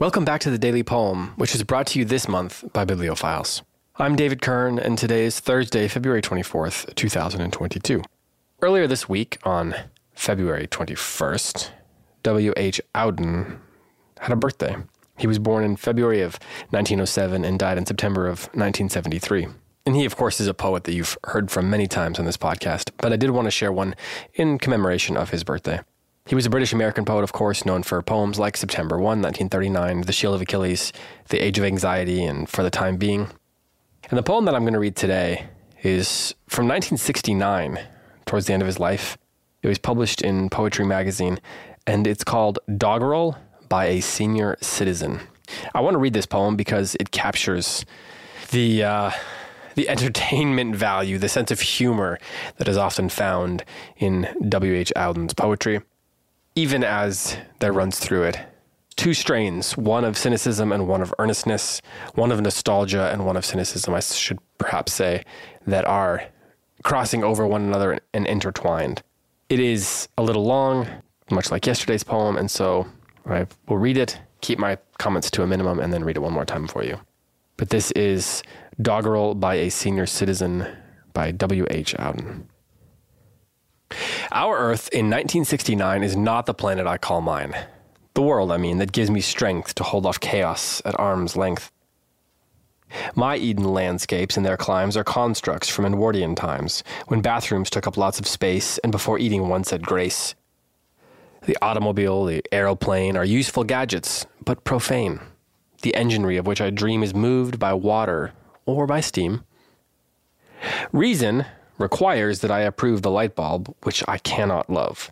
Welcome back to the Daily Poem, which is brought to you this month by BiblioFiles. I'm David Kern, and today is Thursday, February 24th, 2022. Earlier this week, on February 21st, W.H. Auden had a birthday. He was born in February of 1907 and died in September of 1973. And he, of course, is a poet that you've heard from many times on this podcast, but I did want to share one in commemoration of his birthday. He was a British American poet, of course, known for poems like September 1, 1939, The Shield of Achilles, The Age of Anxiety, and For the Time Being. And the poem that I'm going to read today is from 1969, towards the end of his life. It was published in Poetry Magazine, and it's called Doggerel by a Senior Citizen. I want to read this poem because it captures the. Uh, the entertainment value, the sense of humor that is often found in W.H. Auden's poetry even as there runs through it two strains one of cynicism and one of earnestness, one of nostalgia and one of cynicism, I should perhaps say, that are crossing over one another and intertwined. It is a little long, much like yesterday's poem, and so I will read it, keep my comments to a minimum, and then read it one more time for you. But this is Doggerel by a Senior Citizen by W.H. Auden. Our Earth in 1969 is not the planet I call mine. The world, I mean, that gives me strength to hold off chaos at arm's length. My Eden landscapes and their climes are constructs from Edwardian times, when bathrooms took up lots of space and before eating one said grace. The automobile, the aeroplane are useful gadgets, but profane. The enginery of which I dream is moved by water or by steam. Reason, requires that I approve the light bulb, which I cannot love.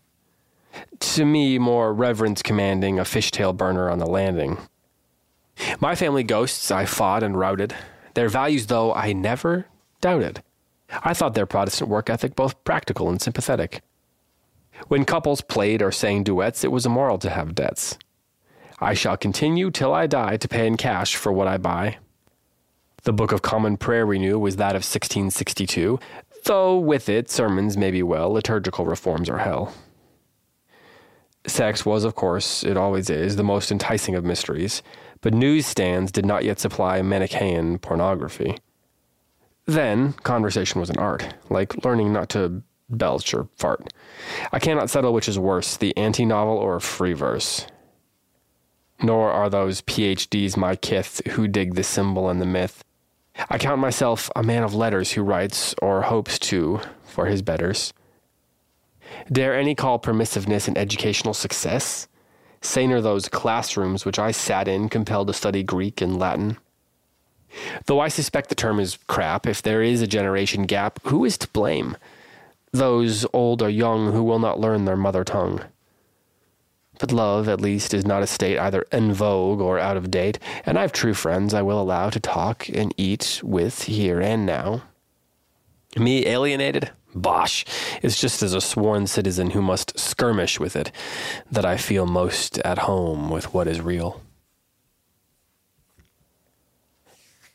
To me, more reverence commanding a fishtail burner on the landing. My family ghosts I fought and routed. Their values, though, I never doubted. I thought their Protestant work ethic both practical and sympathetic. When couples played or sang duets, it was immoral to have debts. I shall continue till I die to pay in cash for what I buy. The Book of Common Prayer we knew was that of 1662, though with it, sermons may be well, liturgical reforms are hell. Sex was, of course, it always is, the most enticing of mysteries, but newsstands did not yet supply Manichaean pornography. Then, conversation was an art, like learning not to belch or fart. I cannot settle which is worse, the anti novel or free verse. Nor are those PhDs my kith who dig the symbol and the myth. I count myself a man of letters who writes, or hopes to, for his betters. Dare any call permissiveness an educational success? Sane are those classrooms which I sat in, compelled to study Greek and Latin. Though I suspect the term is crap, if there is a generation gap, who is to blame? Those old or young who will not learn their mother tongue. But love, at least, is not a state either en vogue or out of date, and I have true friends I will allow to talk and eat with here and now. Me alienated? Bosh! It's just as a sworn citizen who must skirmish with it that I feel most at home with what is real.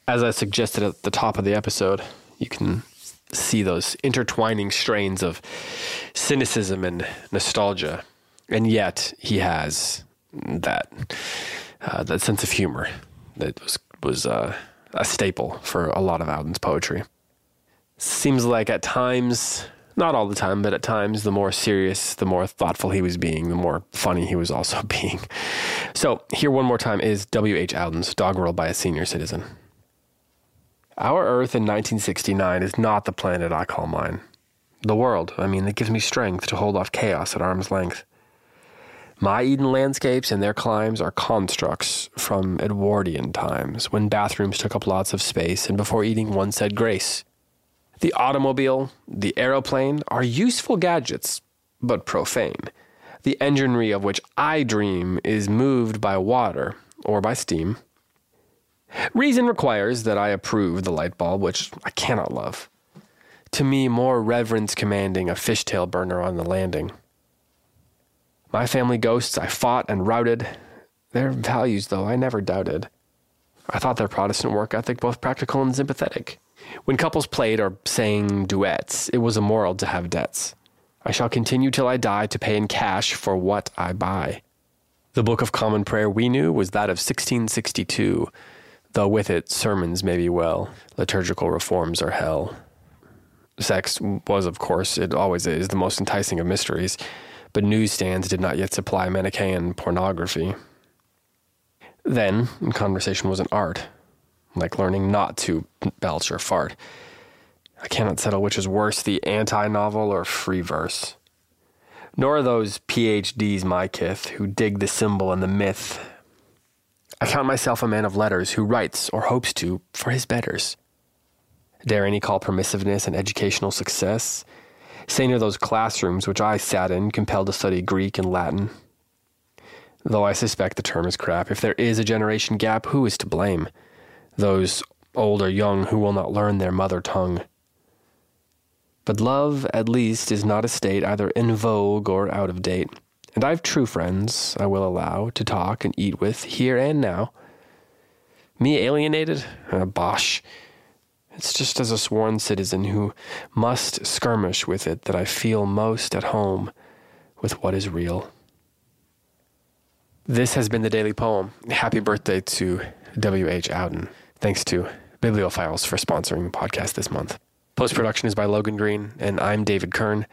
As I suggested at the top of the episode, you can see those intertwining strains of cynicism and nostalgia and yet he has that uh, that sense of humor that was was uh, a staple for a lot of Auden's poetry. Seems like at times, not all the time, but at times, the more serious, the more thoughtful he was being, the more funny he was also being. So here one more time is W. H. Auden's Doggerel by a Senior Citizen. Our Earth in 1969 is not the planet I call mine. The world, I mean, that gives me strength to hold off chaos at arm's length. My Eden landscapes and their climes are constructs from Edwardian times, when bathrooms took up lots of space and before eating one said grace. The automobile, the aeroplane are useful gadgets, but profane. The enginery of which I dream is moved by water or by steam. Reason requires that I approve the light bulb, which I cannot love. To me, more reverence commanding a fishtail burner on the landing. My family ghosts I fought and routed. Their values, though, I never doubted. I thought their Protestant work ethic both practical and sympathetic. When couples played or sang duets, it was immoral to have debts. I shall continue till I die to pay in cash for what I buy. The Book of Common Prayer we knew was that of 1662, though with it sermons may be well, liturgical reforms are hell. Sex was, of course, it always is, the most enticing of mysteries, but newsstands did not yet supply Manichaean pornography. Then, conversation was an art, like learning not to belch or fart. I cannot settle which is worse, the anti novel or free verse. Nor are those PhDs my kith who dig the symbol and the myth. I count myself a man of letters who writes or hopes to for his betters. Dare any call permissiveness and educational success? Say near those classrooms which I sat in, compelled to study Greek and Latin. Though I suspect the term is crap, if there is a generation gap, who is to blame? Those old or young who will not learn their mother tongue. But love, at least, is not a state either in vogue or out of date. And I've true friends, I will allow, to talk and eat with here and now. Me alienated? Uh, bosh. It's just as a sworn citizen who must skirmish with it that I feel most at home with what is real. This has been the Daily Poem. Happy birthday to W.H. Auden. Thanks to BiblioFiles for sponsoring the podcast this month. Post production is by Logan Green, and I'm David Kern.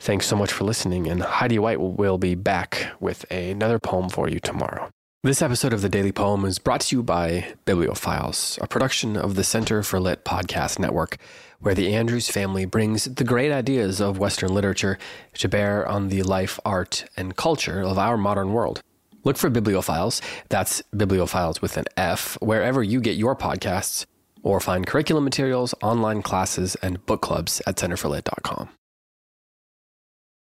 Thanks so much for listening, and Heidi White will be back with another poem for you tomorrow. This episode of the Daily Poem is brought to you by BiblioFiles, a production of the Center for Lit Podcast Network, where the Andrews family brings the great ideas of Western literature to bear on the life, art, and culture of our modern world. Look for BiblioFiles, that's BiblioFiles with an F, wherever you get your podcasts or find curriculum materials, online classes, and book clubs at centerforlit.com.